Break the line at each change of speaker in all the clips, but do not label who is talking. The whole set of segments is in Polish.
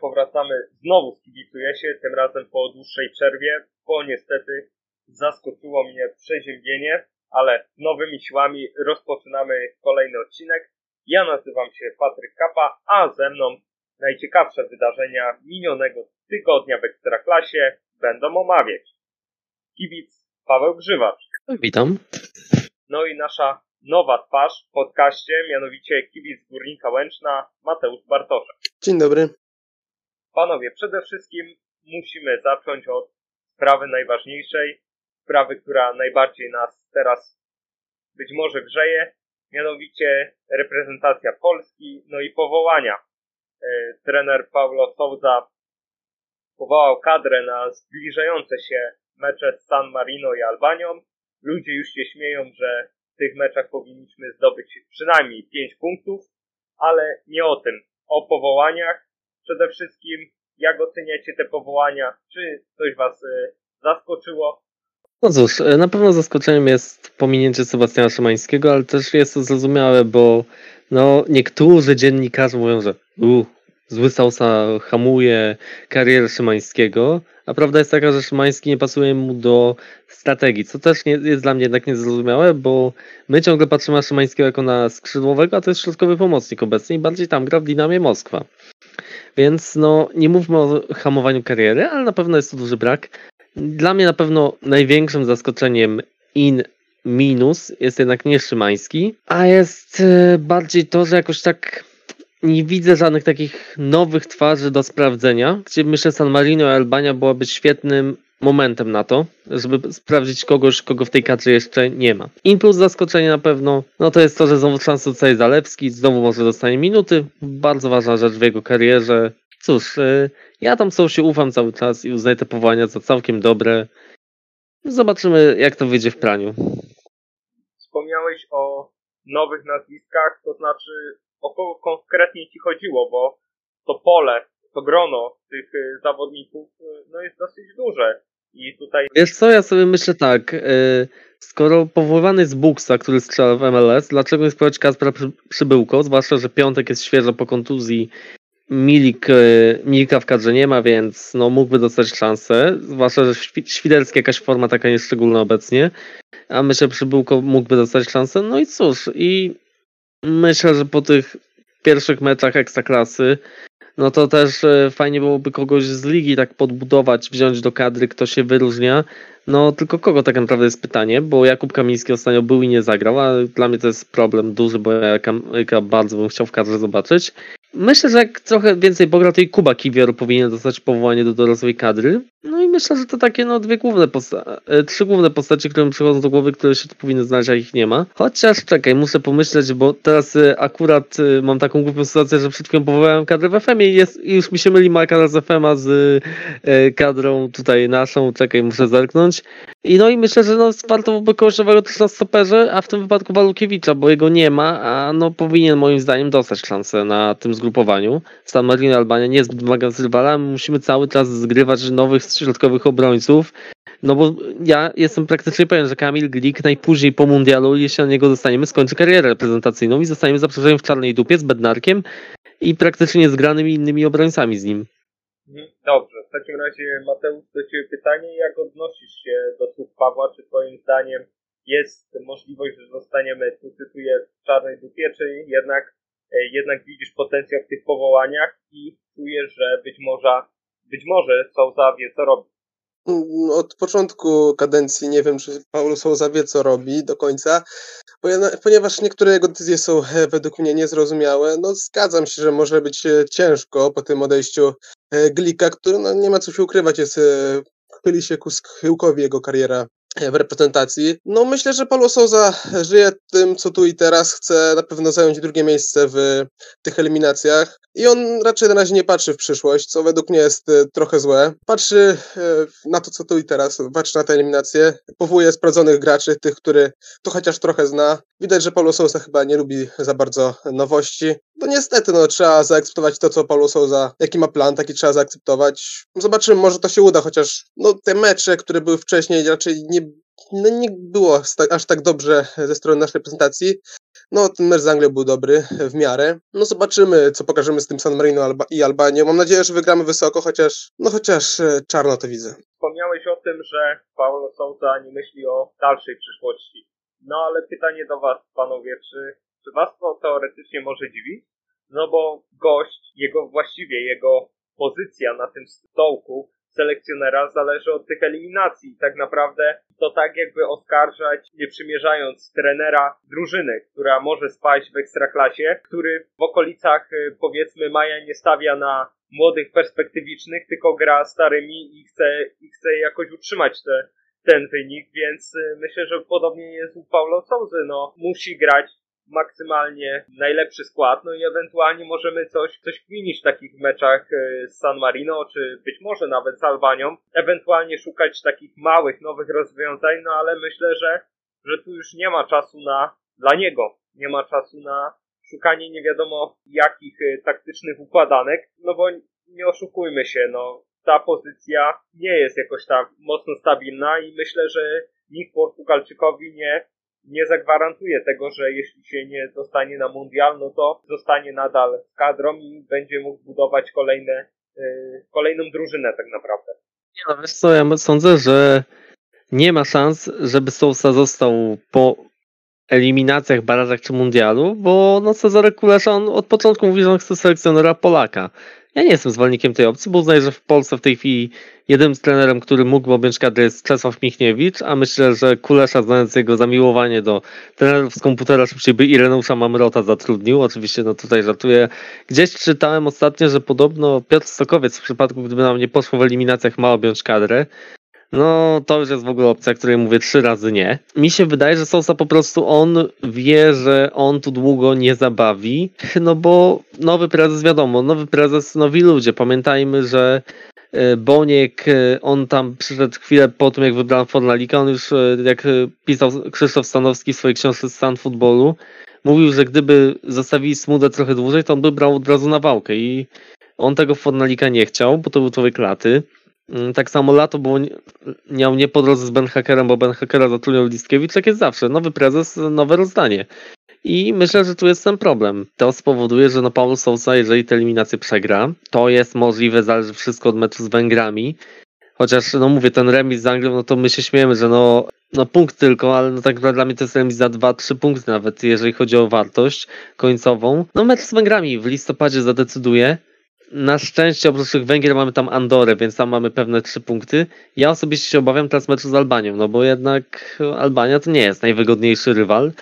powracamy znowu z Kibicuję się, tym razem po dłuższej przerwie, bo niestety zaskoczyło mnie przeziębienie, ale nowymi siłami rozpoczynamy kolejny odcinek. Ja nazywam się Patryk Kapa, a ze mną najciekawsze wydarzenia minionego tygodnia w Ekstraklasie będą omawiać. Kibic Paweł Grzywacz.
Witam.
No i nasza nowa twarz w podcaście, mianowicie kibic Górnika Łęczna Mateusz Bartoszek.
Dzień dobry.
Panowie, przede wszystkim musimy zacząć od sprawy najważniejszej, sprawy, która najbardziej nas teraz być może grzeje, mianowicie reprezentacja Polski, no i powołania. E, trener Paulo Souza powołał kadrę na zbliżające się mecze z San Marino i Albanią. Ludzie już się śmieją, że w tych meczach powinniśmy zdobyć przynajmniej 5 punktów, ale nie o tym. O powołaniach. Przede wszystkim, jak oceniacie te powołania? Czy coś Was y, zaskoczyło?
No cóż, e, na pewno zaskoczeniem jest pominięcie Sebastiana Szymańskiego, ale też jest to zrozumiałe, bo no, niektórzy dziennikarze mówią, że uh, zły Sausa hamuje karierę Szymańskiego, a prawda jest taka, że Szymański nie pasuje mu do strategii, co też nie, jest dla mnie jednak niezrozumiałe, bo my ciągle patrzymy na Szymańskiego jako na skrzydłowego, a to jest środkowy pomocnik obecnie i bardziej tam gra w Dynamie Moskwa. Więc no, nie mówmy o hamowaniu kariery, ale na pewno jest to duży brak. Dla mnie na pewno największym zaskoczeniem in minus jest jednak nie Szymański, a jest e, bardziej to, że jakoś tak nie widzę żadnych takich nowych twarzy do sprawdzenia, gdzie myślę San Marino i Albania byłaby świetnym momentem na to, żeby sprawdzić kogoś, kogo w tej kadrze jeszcze nie ma. Impuls zaskoczenia na pewno, no to jest to, że znowu szansę dostaje Zalewski, znowu może dostanie minuty, bardzo ważna rzecz w jego karierze. Cóż, y, ja tam są się ufam cały czas i uznaję te powołania za całkiem dobre. Zobaczymy, jak to wyjdzie w praniu.
Wspomniałeś o nowych nazwiskach, to znaczy o kogo konkretnie ci chodziło, bo to pole, to grono tych y, zawodników y, no jest dosyć duże. I tutaj...
Wiesz co, ja sobie myślę tak, y, skoro powoływany jest Buksa, który strzela w MLS, dlaczego nie spróbować Kaspra Przybyłko, zwłaszcza, że Piątek jest świeżo po kontuzji, Milik, Milika w kadrze nie ma, więc no mógłby dostać szansę, zwłaszcza, że Świderski jakaś forma taka nieszczególna obecnie, a myślę, że Przybyłko mógłby dostać szansę, no i cóż, i myślę, że po tych pierwszych meczach ekstraklasy, no to też e, fajnie byłoby kogoś z ligi tak podbudować, wziąć do kadry, kto się wyróżnia. No tylko kogo tak naprawdę jest pytanie, bo Jakub Kamiński ostatnio był i nie zagrał, a dla mnie to jest problem duży, bo ja bardzo bym chciał w kadrze zobaczyć. Myślę, że jak trochę więcej pogra, to i Kuba Kiwior powinien dostać powołanie do dorosłej kadry. No i myślę, że to takie no dwie główne postacie, trzy główne postacie, które mi przychodzą do głowy, które się tu powinny znaleźć, a ich nie ma. Chociaż czekaj, muszę pomyśleć, bo teraz y, akurat y, mam taką głupią sytuację, że przed chwilą powołałem kadrę w FM i, jest, już mi się myli kadra z FM-a z y, kadrą tutaj naszą. Czekaj, muszę zerknąć. I no i myślę, że no warto byłoby kosztowego też na stoperze, a w tym wypadku Walukiewicza, bo jego nie ma, a no powinien moim zdaniem dostać szansę na tym zgrupowaniu. San Marino Albania nie jest wymagający rywala, musimy cały czas zgrywać nowych środkowych obrońców. No bo ja jestem praktycznie pewien, że Kamil Glik najpóźniej po mundialu, jeśli na niego dostaniemy, skończy karierę reprezentacyjną i zostaniemy zaproszeni w czarnej dupie z Bednarkiem i praktycznie zgranymi innymi obrońcami z nim.
Dobrze, w takim razie Mateusz do Ciebie pytanie, jak odnosisz się do słów Pawła, czy Twoim zdaniem jest możliwość, że zostaniemy, tu cytuję, w czarnej dupie, czy jednak, jednak widzisz potencjał w tych powołaniach i czujesz, że być może, być może Sousa wie co robi?
Mm, od początku kadencji nie wiem, czy Paulo Sousa wie, co robi do końca, ponieważ niektóre jego decyzje są e, według mnie niezrozumiałe. No, zgadzam się, że może być e, ciężko po tym odejściu e, Glika, który no, nie ma co się ukrywać, jest, chyli się ku schyłkowi jego kariera w reprezentacji. No myślę, że Paulo Souza żyje tym, co tu i teraz. Chce na pewno zająć drugie miejsce w tych eliminacjach. I on raczej na razie nie patrzy w przyszłość, co według mnie jest e, trochę złe. Patrzy e, na to, co tu i teraz, patrzy na tę eliminację, powołuje sprawdzonych graczy, tych, który to chociaż trochę zna. Widać, że Paulo Souza chyba nie lubi za bardzo nowości. No niestety, no trzeba zaakceptować to, co Paulo Souza, jaki ma plan, taki trzeba zaakceptować. Zobaczymy, może to się uda, chociaż no te mecze, które były wcześniej, raczej nie no nie było aż tak dobrze ze strony naszej prezentacji. No, ten mecz z Anglią był dobry w miarę. No zobaczymy, co pokażemy z tym San Marino i Albanią. Mam nadzieję, że wygramy wysoko, chociaż, no chociaż e, czarno to widzę.
Wspomniałeś o tym, że Paulo Sousa nie myśli o dalszej przyszłości. No ale pytanie do was, panowie, czy, czy was to teoretycznie może dziwić? No bo gość, jego właściwie jego pozycja na tym stołku selekcjonera zależy od tych eliminacji. Tak naprawdę to tak jakby oskarżać, nie przymierzając trenera drużyny, która może spaść w ekstraklasie, który w okolicach y, powiedzmy maja nie stawia na młodych perspektywicznych, tylko gra starymi i chce, i chce jakoś utrzymać te, ten wynik, więc y, myślę, że podobnie jest u Paulo Souzy, no musi grać maksymalnie najlepszy skład, no i ewentualnie możemy coś, coś kminić w takich meczach e, z San Marino, czy być może nawet z Albanią, ewentualnie szukać takich małych, nowych rozwiązań, no ale myślę, że, że tu już nie ma czasu na, dla niego, nie ma czasu na szukanie nie wiadomo jakich e, taktycznych układanek, no bo nie oszukujmy się, no ta pozycja nie jest jakoś tak mocno stabilna i myślę, że nikt Portugalczykowi nie nie zagwarantuje tego, że jeśli się nie dostanie na mundial, no to zostanie nadal z kadrą i będzie mógł budować kolejne, yy, kolejną drużynę tak naprawdę.
Nie no, wiesz co, ja sądzę, że nie ma szans, żeby Sousa został po eliminacjach, barażach czy mundialu, bo no Cezary Kulesza on od początku mówi, że on chce selekcjonera Polaka. Ja nie jestem zwolennikiem tej opcji, bo uznaję, że w Polsce w tej chwili jedynym trenerem, który mógłby objąć kadrę jest Czesław Michniewicz, a myślę, że Kulesza, znając jego zamiłowanie do trenerów z komputera, szybciej by Ireneusza Mamrota zatrudnił. Oczywiście, no tutaj żartuję. Gdzieś czytałem ostatnio, że podobno Piotr Stokowiec w przypadku, gdyby nam nie poszło w eliminacjach, ma objąć kadrę. No, to już jest w ogóle opcja, której mówię trzy razy nie. Mi się wydaje, że Sosa po prostu on wie, że on tu długo nie zabawi, no bo nowy prezes, wiadomo, nowy prezes, nowi ludzie. Pamiętajmy, że e, Boniek, e, on tam przyszedł chwilę po tym, jak wybrał Fornalika, on już, e, jak pisał Krzysztof Stanowski w swojej książce Stan Futbolu, mówił, że gdyby zostawili Smudę trochę dłużej, to on by brał od razu na wałkę i on tego Fornalika nie chciał, bo to był człowiek laty. Mm, tak samo lato było, miał nie po drodze z Ben Hackerem, bo Ben Hackera zatrudniał Listkiewicz, jak jest zawsze. Nowy prezes, nowe rozdanie. I myślę, że tu jest ten problem. To spowoduje, że no Paulo Sousa, jeżeli te eliminacje przegra, to jest możliwe, zależy wszystko od meczu z Węgrami. Chociaż, no mówię, ten remis z Anglią, no to my się śmiejemy, że no, no punkt tylko, ale no tak naprawdę dla mnie to jest remis za 2-3 punkty nawet, jeżeli chodzi o wartość końcową. No mecz z Węgrami w listopadzie zadecyduje. Na szczęście oprócz tych Węgier mamy tam Andorę, więc tam mamy pewne trzy punkty. Ja osobiście się obawiam teraz meczu z Albanią, no bo jednak Albania to nie jest najwygodniejszy rywal.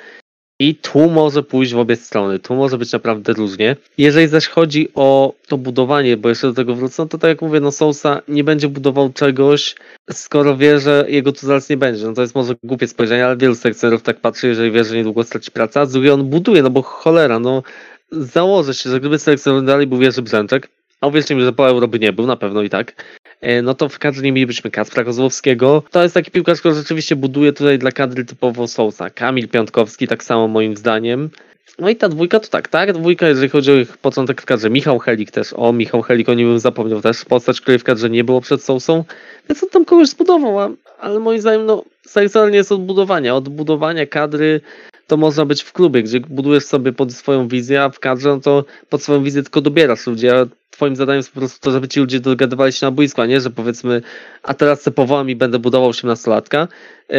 I tu może pójść w obie strony, tu może być naprawdę różnie. Jeżeli zaś chodzi o to budowanie, bo jeszcze do tego wrócę, no to tak jak mówię, no Sousa nie będzie budował czegoś, skoro wie, że jego tu zaraz nie będzie. No to jest może głupie spojrzenie, ale wielu sekcjonerów tak patrzy, jeżeli wie, że niedługo straci pracę, a z drugiej on buduje, no bo cholera, no założę się, że gdyby selekcjoner dalej był Jerzy Brzęczek, a mi, że po Euro by nie był, na pewno i tak, e, no to w kadrze nie mielibyśmy Kacpra Kozłowskiego. To jest taki piłkarz, który rzeczywiście buduje tutaj dla kadry typowo Sousa. Kamil Piątkowski tak samo moim zdaniem. No i ta dwójka to tak, tak? Dwójka, jeżeli chodzi o ich początek w kadrze. Michał Helik też, o Michał Helik, o nim bym zapomniał też, postać, której w kadrze nie było przed Sousą, więc on tam kogoś zbudował, ale moim zdaniem, no, selekcjoner nie jest od budowania. Od budowania kadry to można być w klubie, gdzie budujesz sobie pod swoją wizję, a w kadrze no to pod swoją wizję tylko dobierasz ludzi. A twoim zadaniem jest po prostu to, żeby ci ludzie dogadywali się na boisku, a nie, że powiedzmy, a teraz se powołam i będę budował 18-latka, e,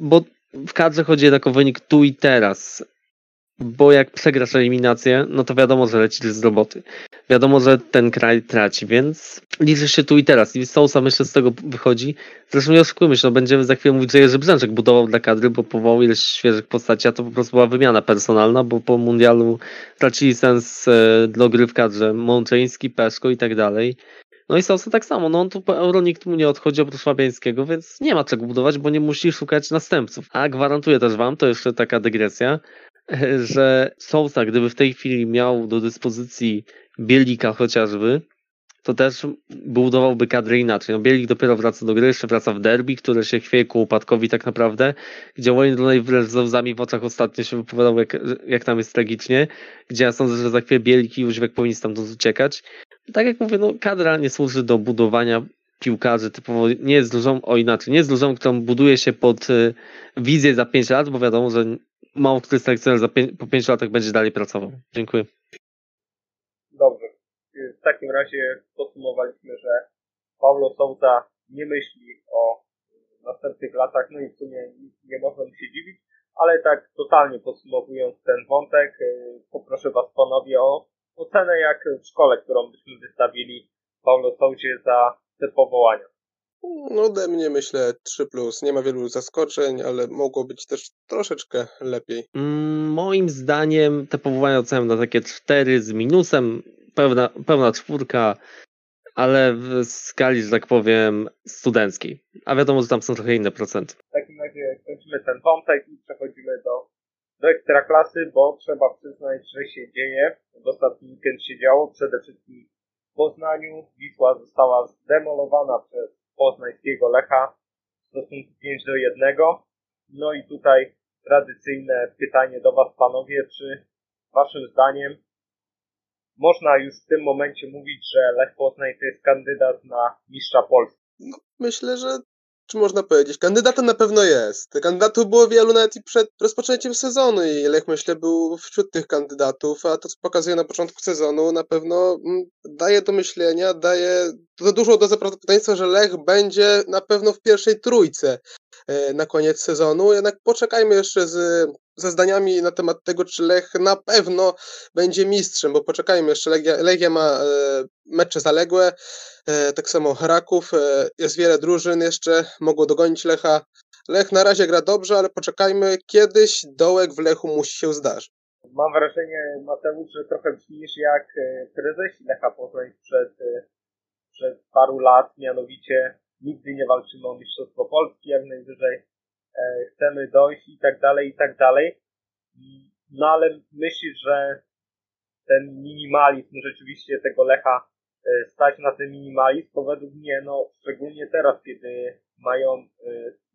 bo w kadrze chodzi jednak o wynik tu i teraz bo jak przegrasz eliminację, no to wiadomo, że lecisz z roboty. Wiadomo, że ten kraj traci, więc liczysz się tu i teraz. I Sousa myślę z tego wychodzi. Zresztą nie oszukujmy się, no będziemy za chwilę mówić, że Jerzy Brzęczek budował dla kadry, bo powołał ileś świeżych postaci, a to po prostu była wymiana personalna, bo po mundialu tracili sens e, do gry w kadrze Mączeński, Peszko i tak dalej. No i Sousa tak samo, no on tu Euro nikt mu nie odchodzi oprócz Fabiańskiego, więc nie ma czego budować, bo nie musi szukać następców. A gwarantuję też wam, to jeszcze taka dygresja, że Sousa, gdyby w tej chwili miał do dyspozycji Bielika chociażby, to też budowałby kadrę inaczej. No Bielik dopiero wraca do gry, jeszcze wraca w derby, które się chwieje ku upadkowi tak naprawdę, gdzie Wayne Rooney wręcz z łzami w oczach ostatnio się wypowiadał, jak, jak tam jest tragicznie, gdzie ja sądzę, że za chwilę Bielik i Jóźwek powinni stamtąd uciekać. Tak jak mówię, no kadra nie służy do budowania piłkarzy typowo, nie jest dużą, o inaczej, nie jest dużą, którą buduje się pod y, wizję za 5 lat, bo wiadomo, że mało który selekcjoner za pię- po pięciu latach będzie dalej pracował. Dziękuję.
Dobrze. W takim razie podsumowaliśmy, że Paulo Souza nie myśli o następnych latach, no i w sumie nie można mu się dziwić, ale tak totalnie podsumowując ten wątek, y, poproszę Was panowie o ocenę jak w szkole, którą byśmy wystawili Paulo Souzie za te powołania.
No ode mnie myślę 3+. Plus. Nie ma wielu zaskoczeń, ale mogło być też troszeczkę lepiej.
Mm, Moim zdaniem te powołania oceniam na takie cztery z minusem, pełna, pełna czwórka, ale w skali, że tak powiem, studenckiej. A wiadomo, że tam są trochę inne procenty.
W takim razie kończymy ten wątek i przechodzimy do, do ekstraklasy, bo trzeba przyznać, że się dzieje. W ostatni weekend się działo. Przede wszystkim w Poznaniu Wisła została zdemolowana przez poznańskiego Lecha w stosunku 5 do 1. No i tutaj tradycyjne pytanie do Was, panowie, czy Waszym zdaniem można już w tym momencie mówić, że Lech Poznań to jest kandydat na mistrza Polski?
Myślę, że czy można powiedzieć, kandydatem na pewno jest. Kandydatów było wielu nawet i przed rozpoczęciem sezonu i Lech myślę był wśród tych kandydatów, a to co pokazuje na początku sezonu na pewno mm, daje do myślenia, daje za dużo do prawdopodobieństwa, że Lech będzie na pewno w pierwszej trójce na koniec sezonu. Jednak poczekajmy jeszcze z, ze zdaniami na temat tego, czy Lech na pewno będzie mistrzem, bo poczekajmy jeszcze. Legia, Legia ma e, mecze zaległe, e, tak samo Raków, e, jest wiele drużyn jeszcze, mogło dogonić Lecha. Lech na razie gra dobrze, ale poczekajmy, kiedyś dołek w Lechu musi się zdarzyć.
Mam wrażenie, Mateusz, że trochę brzmisz jak e, prezesi Lecha Poznań przed, e, przed paru lat, mianowicie nigdy nie walczymy o Mistrzostwo Polski, jak najwyżej e, chcemy dojść i tak dalej, i tak dalej. No ale myślisz, że ten minimalizm rzeczywiście tego Lecha e, stać na ten minimalizm, bo według mnie, no szczególnie teraz, kiedy mają e,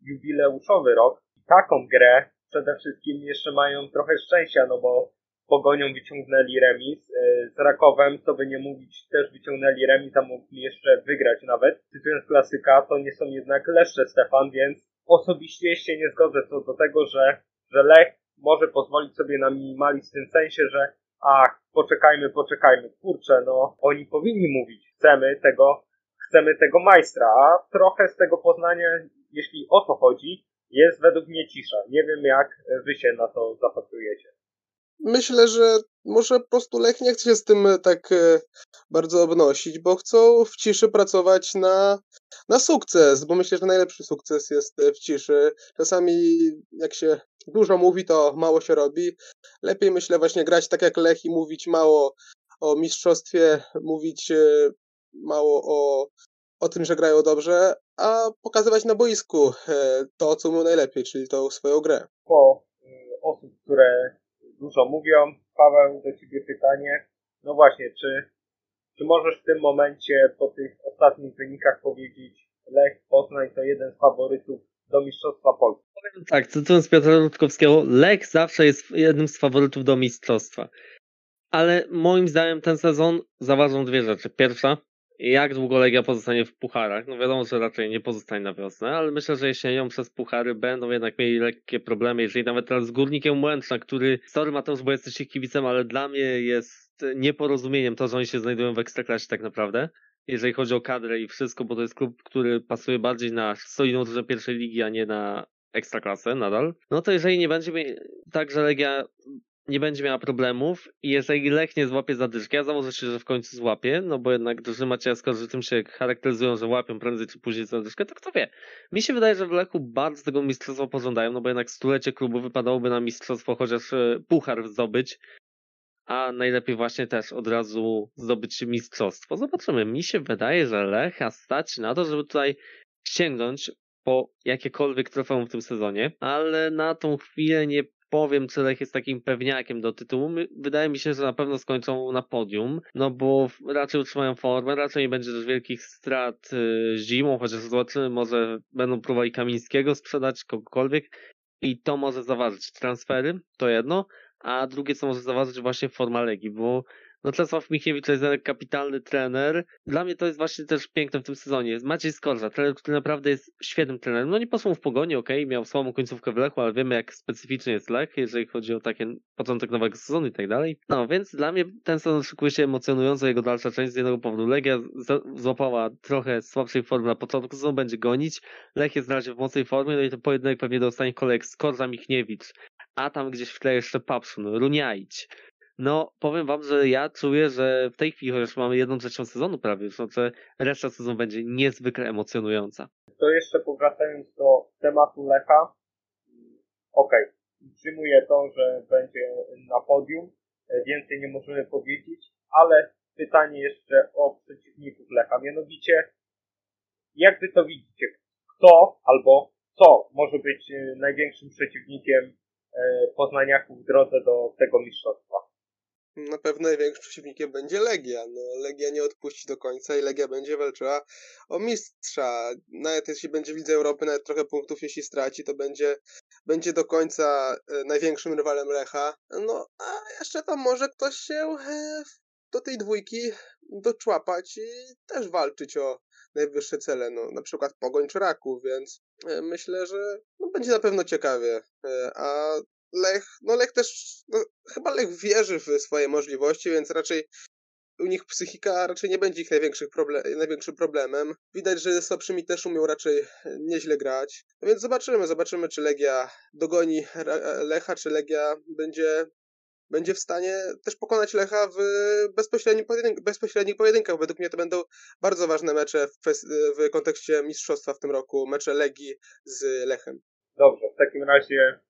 jubileuszowy rok, taką grę przede wszystkim jeszcze mają trochę szczęścia, no bo pogonią wyciągnęli remis, e, z Rakowem, co by nie mówić, też wyciągnęli remis, a mogli jeszcze wygrać nawet. Cytując klasyka, to nie są jednak leszcze Stefan, więc osobiście się nie zgodzę co do tego, że, że Lech może pozwolić sobie na minimalizm w tym sensie, że ach, poczekajmy, poczekajmy, kurczę, no oni powinni mówić, chcemy tego, chcemy tego majstra, a trochę z tego Poznania, jeśli o to chodzi, jest według mnie cisza. Nie wiem, jak wy się na to zapatrujecie.
Myślę, że może po prostu Lech nie chce się z tym e, tak e, bardzo obnosić, bo chcą w ciszy pracować na, na sukces, bo myślę, że najlepszy sukces jest e, w ciszy. Czasami jak się dużo mówi, to mało się robi. Lepiej myślę właśnie grać tak jak Lech i mówić mało o mistrzostwie, mówić mało o, o tym, że grają dobrze, a pokazywać na boisku to, co mu najlepiej, czyli tą swoją grę.
Po osób, które dużo mówią. Paweł, do Ciebie pytanie. No właśnie, czy, czy możesz w tym momencie, po tych ostatnich wynikach powiedzieć, Lech Poznań to jeden z faworytów do Mistrzostwa Polski?
Powiem tak, cytując Piotra Rutkowskiego, Lech zawsze jest jednym z faworytów do Mistrzostwa. Ale moim zdaniem ten sezon zaważą dwie rzeczy. Pierwsza, jak długo Legia pozostanie w pucharach. No wiadomo, że raczej nie pozostanie na wiosnę, ale myślę, że jesienią przez puchary będą jednak mieli lekkie problemy, jeżeli nawet teraz z Górnikiem Łęczna, który, sorry Mateusz, bo jesteście kibicem, ale dla mnie jest nieporozumieniem to, że oni się znajdują w Ekstraklasie tak naprawdę. Jeżeli chodzi o kadrę i wszystko, bo to jest klub, który pasuje bardziej na solidną drużynę pierwszej ligi, a nie na ekstraklasę nadal. No to jeżeli nie będzie tak, że Legia nie będzie miała problemów i jeżeli Lech nie złapie zadyszki, ja założę się, że w końcu złapie, no bo jednak drużyny Macieja że tym się charakteryzują, że łapią prędzej czy później zadyszkę, to kto wie. Mi się wydaje, że w Lechu bardzo tego mistrzostwa pożądają, no bo jednak stulecie klubu wypadałoby na mistrzostwo chociaż e, puchar zdobyć, a najlepiej właśnie też od razu zdobyć mistrzostwo. Zobaczymy. Mi się wydaje, że Lecha stać na to, żeby tutaj sięgnąć po jakiekolwiek trofeum w tym sezonie, ale na tą chwilę nie powiem, Lech jest takim pewniakiem do tytułu. Wydaje mi się, że na pewno skończą na podium, no bo raczej utrzymają formę, raczej nie będzie też wielkich strat y, zimą, chociaż zobaczymy, może będą próbowali Kamińskiego sprzedać, kogokolwiek i to może zaważyć transfery, to jedno, a drugie, co może zaważyć właśnie forma Legii, bo No Czesław Michiewicz to jest kapitalny trener. Dla mnie to jest właśnie też piękne w tym sezonie. Maciej Skorża, trener, który naprawdę jest świetnym trenerem. No nie posłał w pogoni, okay, miał słabą końcówkę w Lechu, ale wiemy jak specyficzny jest Lech, jeżeli chodzi o taki początek nowego sezonu i tak dalej. No więc dla mnie ten sezon szykuje się emocjonująco, jego dalsza część z jednego powodu. Legia złapała trochę słabszej formy na początku sezonu, będzie gonić. Lech jest na razie w mocnej formie, no i to pojedynek pewnie do ostatnich kolejek Skorża Michniewicz, a tam gdzieś w tle jeszcze Papszun, Runiaić. No, powiem wam, że ja czuję, że w tej chwili, chociaż mamy jedną trzecią sezonu prawie, znaczy reszta sezonu będzie niezwykle emocjonująca.
To jeszcze powracając do tematu Lecha, okej, okay. przyjmuję to, że będzie na podium, więcej nie możemy powiedzieć, ale pytanie jeszcze o przeciwników Lecha, mianowicie jak wy to widzicie? Kto albo co może być największym przeciwnikiem e, Poznaniaków w drodze do tego mistrzostwa?
Na pewno największym przeciwnikiem będzie Legia. No, Legia nie odpuści do końca i Legia będzie walczyła o mistrza. Nawet jeśli będzie w Lidze Europy, nawet trochę punktów jeśli straci, to będzie, będzie do końca e, największym rywalem Lecha. No, a jeszcze tam może ktoś się e, do tej dwójki doczłapać i też walczyć o najwyższe cele, no, na przykład Pogoń czy Raków, więc e, myślę, że no, będzie na pewno ciekawie. A Lech, no Lech też, no, chyba Lech wierzy w swoje możliwości, więc raczej u nich psychika raczej nie będzie ich największym problemem. Widać, że ze słabszymi też umiał raczej nieźle grać. No więc zobaczymy, zobaczymy, czy Legia dogoni Lecha, czy Legia będzie, będzie w stanie też pokonać Lecha w bezpośrednich, pojedynk bezpośrednich pojedynkach. Według mnie to będą bardzo ważne mecze w, w kontekście mistrzostwa w tym roku, mecze Legii z Lechem.
Dobrze, w takim razie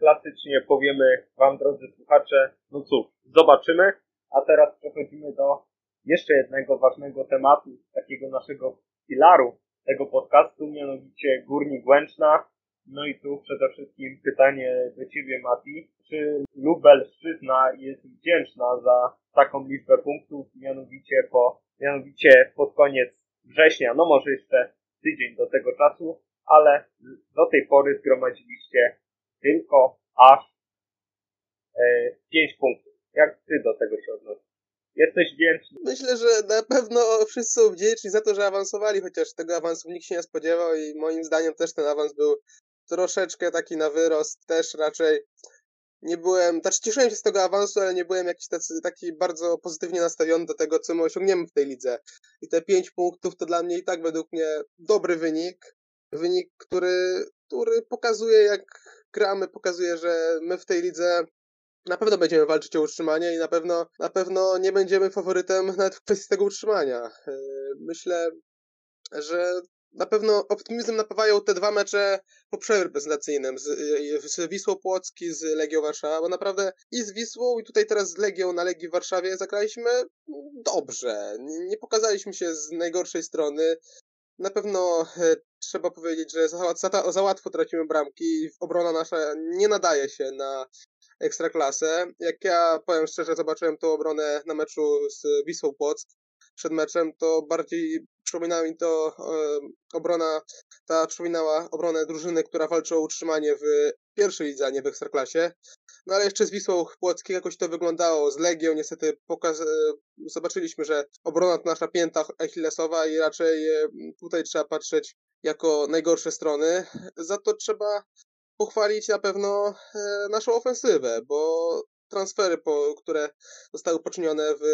klasycznie powiemy Wam, drodzy słuchacze, no cóż, zobaczymy. A teraz przechodzimy do jeszcze jednego ważnego tematu, takiego naszego filaru tego podcastu, mianowicie Górnik Łęczna. No i tu przede wszystkim pytanie do Ciebie, Mati. Czy Lubelszczyzna jest wdzięczna za taką liczbę punktów, mianowicie po, mianowicie pod koniec września, no może jeszcze tydzień do tego czasu, ale do tej pory zgromadziliście tylko aż e, 5 punktów. Jak ty do tego się odnosisz? Jesteś wdzięczny?
Myślę, że na pewno wszyscy są wdzięczni za to, że awansowali, chociaż tego awansu nikt się nie spodziewał i moim zdaniem też ten awans był troszeczkę taki na wyrost, też raczej nie byłem, znaczy cieszyłem się z tego awansu, ale nie byłem jakiś tacy, taki bardzo pozytywnie nastawiony do tego, co my osiągniemy w tej lidze. I te 5 punktów to dla mnie i tak według mnie dobry wynik. Wynik, który, który pokazuje, jak gramy, pokazuje, że my w tej lidze na pewno będziemy walczyć o utrzymanie i na pewno, na pewno nie będziemy faworytem nawet w kwestii tego utrzymania. E, myślę, że na pewno optymizm napawają te dwa mecze po przerwie prezentacyjnym z, z Wisłą Płocki, z Legią Warszawa, bo naprawdę i z Wisłą i tutaj teraz z Legią na Legii w Warszawie zagraliśmy dobrze. Nie pokazaliśmy się z najgorszej strony. Na pewno e, trzeba powiedzieć, że za, za, za łatwo tracimy bramki i obrona nasza nie nadaje się na ekstraklasę. Jak ja powiem szczerze, zobaczyłem tą obronę na meczu z Wisłą Płock przed meczem, to bardziej przypominała mi to e, obrona, ta przypominała obronę drużyny, która walczy o utrzymanie w pierwszej lidze, a nie w ekstraklasie. No ale jeszcze z Wisłą Płocki jakoś to wyglądało, z Legią niestety pokaz... E, zobaczyliśmy, że obrona to nasza pięta achillesowa i raczej e, tutaj trzeba patrzeć jako najgorsze strony. Za to trzeba pochwalić na pewno e, naszą ofensywę, bo transfery, po, które zostały poczynione w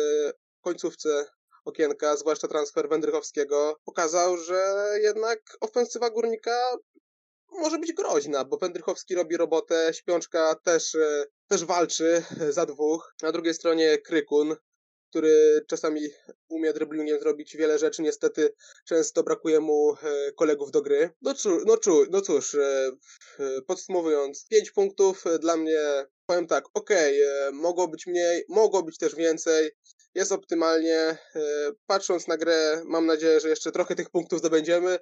końcówce okienka, zwłaszcza transfer Wędrychowskiego, pokazał, że jednak ofensywa Górnika może być groźna, bo Wędrychowski robi robotę, Śpiączka też, e, też walczy za dwóch. Na drugiej stronie Krykun, który czasami umie dribblingiem zrobić wiele rzeczy, niestety często brakuje mu e, kolegów do gry. No, czu, no, czu, no cóż, e, podsumowując, 5 punktów dla mnie, powiem tak, okej, okay, mogło być mniej, mogło być też więcej, jest optymalnie. Patrząc na grę, mam nadzieję, że jeszcze trochę tych punktów zdobędziemy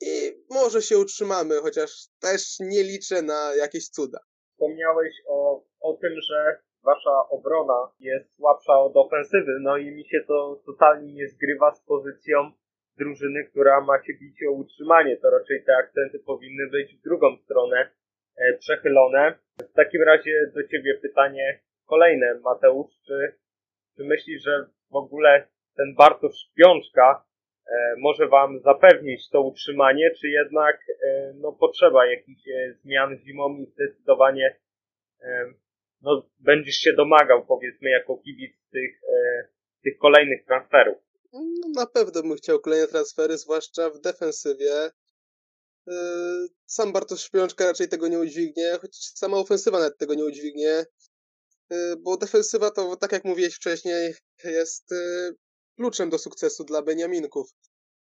i może się utrzymamy, chociaż też nie liczę na jakieś cuda.
Wspomniałeś o, o tym, że wasza obrona jest słabsza od ofensywy, no i mi się to totalnie nie zgrywa z pozycją drużyny, która ma się bić o utrzymanie. To raczej te akcenty powinny być w drugą stronę e, przechylone. W takim razie do ciebie pytanie kolejne, Mateusz, czy Czy myślisz, że w ogóle ten Bartosz Śpiączka e, może Wam zapewnić to utrzymanie, czy jednak e, no, potrzeba jakichś e, zmian zimą i zdecydowanie e, no, będziesz się domagał, powiedzmy, jako kibic tych, e, tych kolejnych transferów?
No, na pewno bym chciał kolejne transfery, zwłaszcza w defensywie. Yy, Sam Bartosz Śpiączka raczej tego nie udźwignie, choć sama ofensywa nawet tego nie udźwignie. Yy, Bo defensywa to, tak jak mówiłeś wcześniej, jest yy, kluczem do sukcesu dla Beniaminków.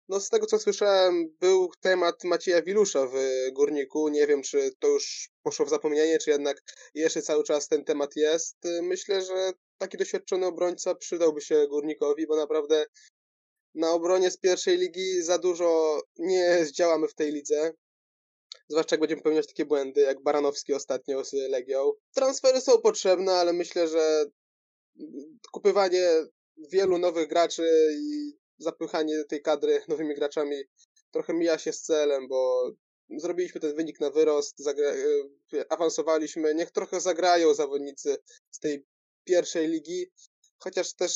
No z tego co słyszałem, był temat Macieja Wilusza w Górniku. Nie wiem, czy to już poszło w zapomnienie, czy jednak jeszcze cały czas ten temat jest. Myślę, że taki doświadczony obrońca przydałby się Górnikowi, bo naprawdę na obronie z pierwszej ligi za dużo nie zdziałamy w tej lidze. Zwłaszcza jak będziemy popełniać takie błędy, jak Baranowski ostatnio z Legią. Transfery są potrzebne, ale myślę, że kupywanie wielu nowych graczy i zapychanie tej kadry nowymi graczami trochę mija się z celem, bo zrobiliśmy ten wynik na wyrost, e, awansowaliśmy, niech trochę zagrają zawodnicy z tej pierwszej ligi, chociaż też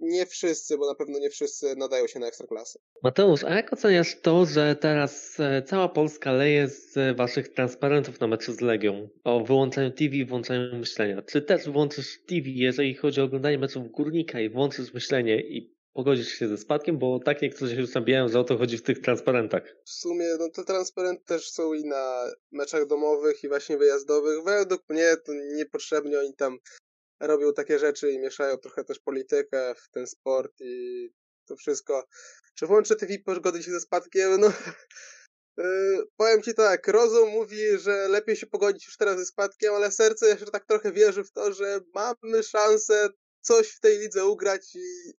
nie wszyscy, bo na pewno nie wszyscy nadają się na ekstraklasy.
Mateusz, a jak oceniasz to, że teraz e, cała Polska leje z e, waszych transparentów na meczu z Legią o wyłączeniu TV i włączeniu myślenia? Czy też włączysz TV, jeżeli chodzi o oglądanie meczów Górnika i włączysz myślenie i pogodzisz się ze spadkiem? Bo tak niektórzy się już nabijają, że o to chodzi w tych transparentach.
W sumie no te transparenty też są i na meczach domowych i właśnie wyjazdowych. Według mnie to niepotrzebnie oni tam robią takie rzeczy i mieszają trochę też politykę w ten sport i to wszystko. Czy włączę TV pogodzić się ze spadkiem? No Yy, powiem ci tak, rozum mówi, że lepiej się pogodzić już teraz ze spadkiem, ale serce jeszcze tak trochę wierzy w to, że mamy szansę coś w tej lidze ugrać i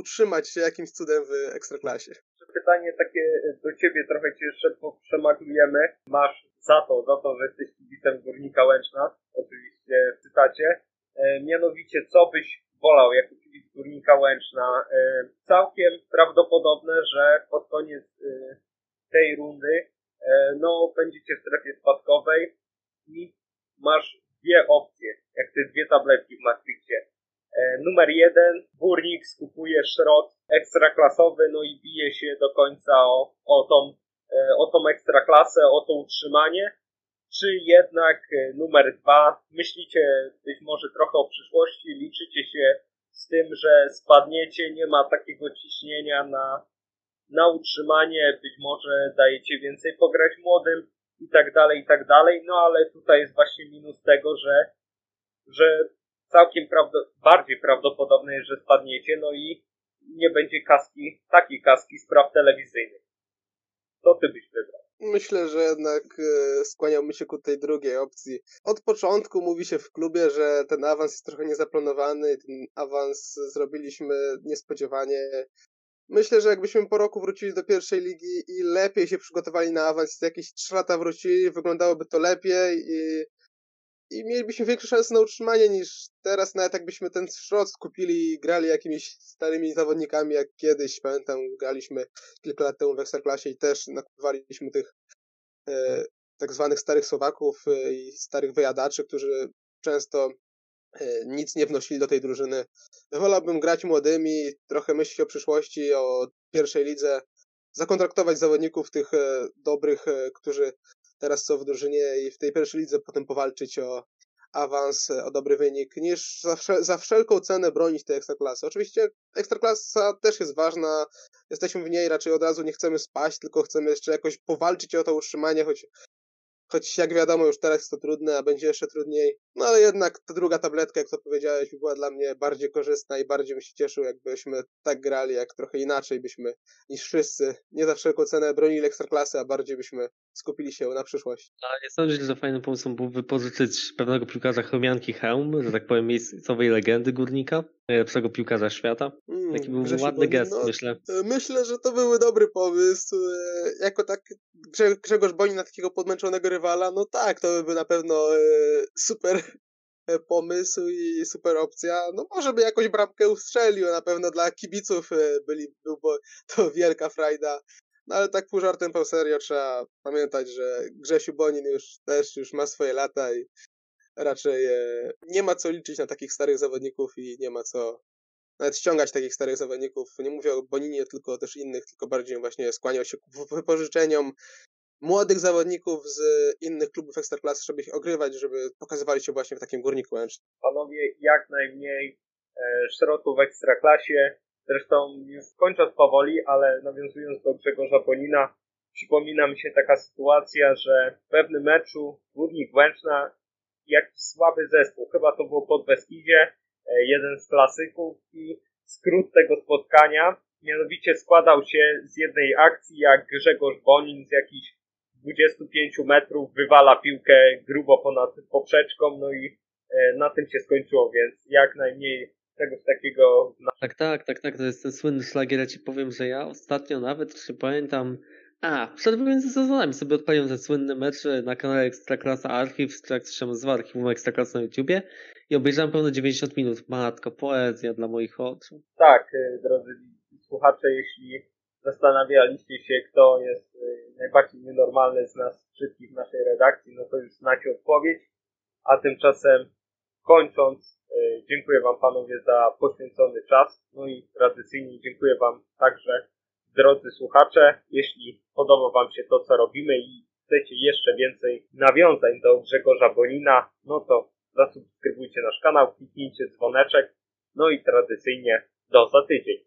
utrzymać się jakimś cudem w ekstraklasie.
Pytanie takie do ciebie, trochę cię jeszcze przemaglujemy. Masz za to, za to, że jesteś kibicem Górnika Łęczna, oczywiście w cytacie. E, mianowicie, co byś wolał jako kibic Górnika Łęczna? E, całkiem prawdopodobne, że pod koniec e, tej rundy e, no, będziecie w strefie spadkowej i masz dwie opcje, jak te dwie tabletki w Maastrichcie. E, numer jeden, Górnik skupuje szrot ekstraklasowy, no i bije się do końca o, o, tą, e, o tą ekstraklasę, o to utrzymanie. Czy jednak e, numer dwa, myślicie być może trochę o przyszłości, liczycie się z tym, że spadniecie, nie ma takiego ciśnienia na, na utrzymanie, być może dajecie więcej pograć młodym i tak dalej, i tak dalej, no ale tutaj jest właśnie minus tego, że, że całkiem prawdo, bardziej prawdopodobne jest, że spadniecie, no i nie będzie kaski, takiej kaski spraw telewizyjnych. Co ty byś wybrał?
Myślę, że jednak e, skłaniałbym się ku tej drugiej opcji. Od początku mówi się w klubie, że ten awans jest trochę niezaplanowany, ten awans zrobiliśmy niespodziewanie. Myślę, że jakbyśmy po roku wrócili do pierwszej ligi i lepiej się przygotowali na awans, jakieś 3 lata wrócili, wyglądałoby to lepiej i, i mielibyśmy większe szanse na utrzymanie niż teraz, nawet jakbyśmy ten szrot skupili i grali jakimiś starymi zawodnikami, jak kiedyś, pamiętam, graliśmy kilka lat temu w Ekstraklasie i też nakupowaliśmy tych e, tak zwanych starych Słowaków e, i starych wyjadaczy, którzy często e, nic nie wnosili do tej drużyny. Wolałbym grać młodymi, trochę myśleć o przyszłości, o pierwszej lidze, zakontraktować zawodników tych e, dobrych, e, którzy teraz są w drużynie i w tej pierwszej lidze potem powalczyć o awans, e, o dobry wynik, niż za, wszel- za wszelką cenę bronić tej ekstraklasy. Oczywiście ekstraklasa też jest ważna, jesteśmy w niej, raczej od razu nie chcemy spaść, tylko chcemy jeszcze jakoś powalczyć o to utrzymanie, choć, choć jak wiadomo już teraz jest to trudne, a będzie jeszcze trudniej. No ale jednak ta druga tabletka, jak to powiedziałeś, była dla mnie bardziej korzystna i bardziej bym się cieszył, jakbyśmy tak grali, jak trochę inaczej byśmy niż wszyscy, nie za wszelką cenę bronili ekstraklasy, a bardziej byśmy skupili się na przyszłość.
A nie sądzisz, że fajnym pomysłem był wypożyczyć pewnego piłkarza chromianki Helm, że tak powiem miejscowej legendy górnika, najlepszego piłkarza świata?
Mm,
Taki był
Grzesiu
ładny
Bonin,
gest,
no,
myślę.
E, Myślę, że to byłby dobry pomysł. e, Jako tak Grze- Grzegorz Bonin na takiego podmęczonego rywala, no tak, to by był na pewno e, super pomysł i super opcja. No może by jakąś bramkę ustrzelił, na pewno dla kibiców byli, byłby to wielka frajda. No ale tak pół żartem, pół serio trzeba pamiętać, że Grzesiu Bonin już też już ma swoje lata i raczej e, nie ma co liczyć na takich starych zawodników i nie ma co nawet ściągać takich starych zawodników. Nie mówię o Boninie, tylko też innych, tylko bardziej właśnie skłaniał się ku wypożyczeniom młodych zawodników z innych klubów Ekstraklasy, żeby ich ogrywać, żeby pokazywali się właśnie w takim Górniku Łęcznym.
Panowie, jak najmniej e, szrotu w Ekstraklasie. Zresztą już kończąc powoli, ale nawiązując do Grzegorza Bonina, przypomina mi się taka sytuacja, że w pewnym meczu Górnik Łęczna jakiś słaby zespół, chyba to było pod Beskidzie, e, jeden z klasyków i skrót tego spotkania mianowicie składał się z jednej akcji, jak Grzegorz Bonin z jakichś 25 metrów wywala piłkę grubo ponad poprzeczką, no i e, na tym się skończyło, więc jak najmniej czegoś takiego.
Tak, tak, tak, tak, to jest ten słynny szlagier. Ja ci powiem, że ja ostatnio nawet, czy pamiętam, a, przed między sezonami sobie odpaliłem ten słynny mecz na kanale Ekstraklasa Archiv, czy jak to się nazywa, Archiwum Ekstraklasa na YouTubie i obejrzałem pełno 90 minut. Matko, poezja dla moich oczu.
Tak, e, drodzy słuchacze, jeśli zastanawialiście się, kto jest e, najbardziej nienormalny z nas wszystkich w naszej redakcji, no to już znacie odpowiedź. A tymczasem kończąc, e, dziękuję Wam panowie za poświęcony czas. No i tradycyjnie dziękuję Wam także, drodzy słuchacze. Jeśli podoba Wam się to, co robimy i chcecie jeszcze więcej nawiązań do Grzegorza Bolina, no to zasubskrybujcie nasz kanał, kliknijcie dzwoneczek, no i tradycyjnie do za tydzień.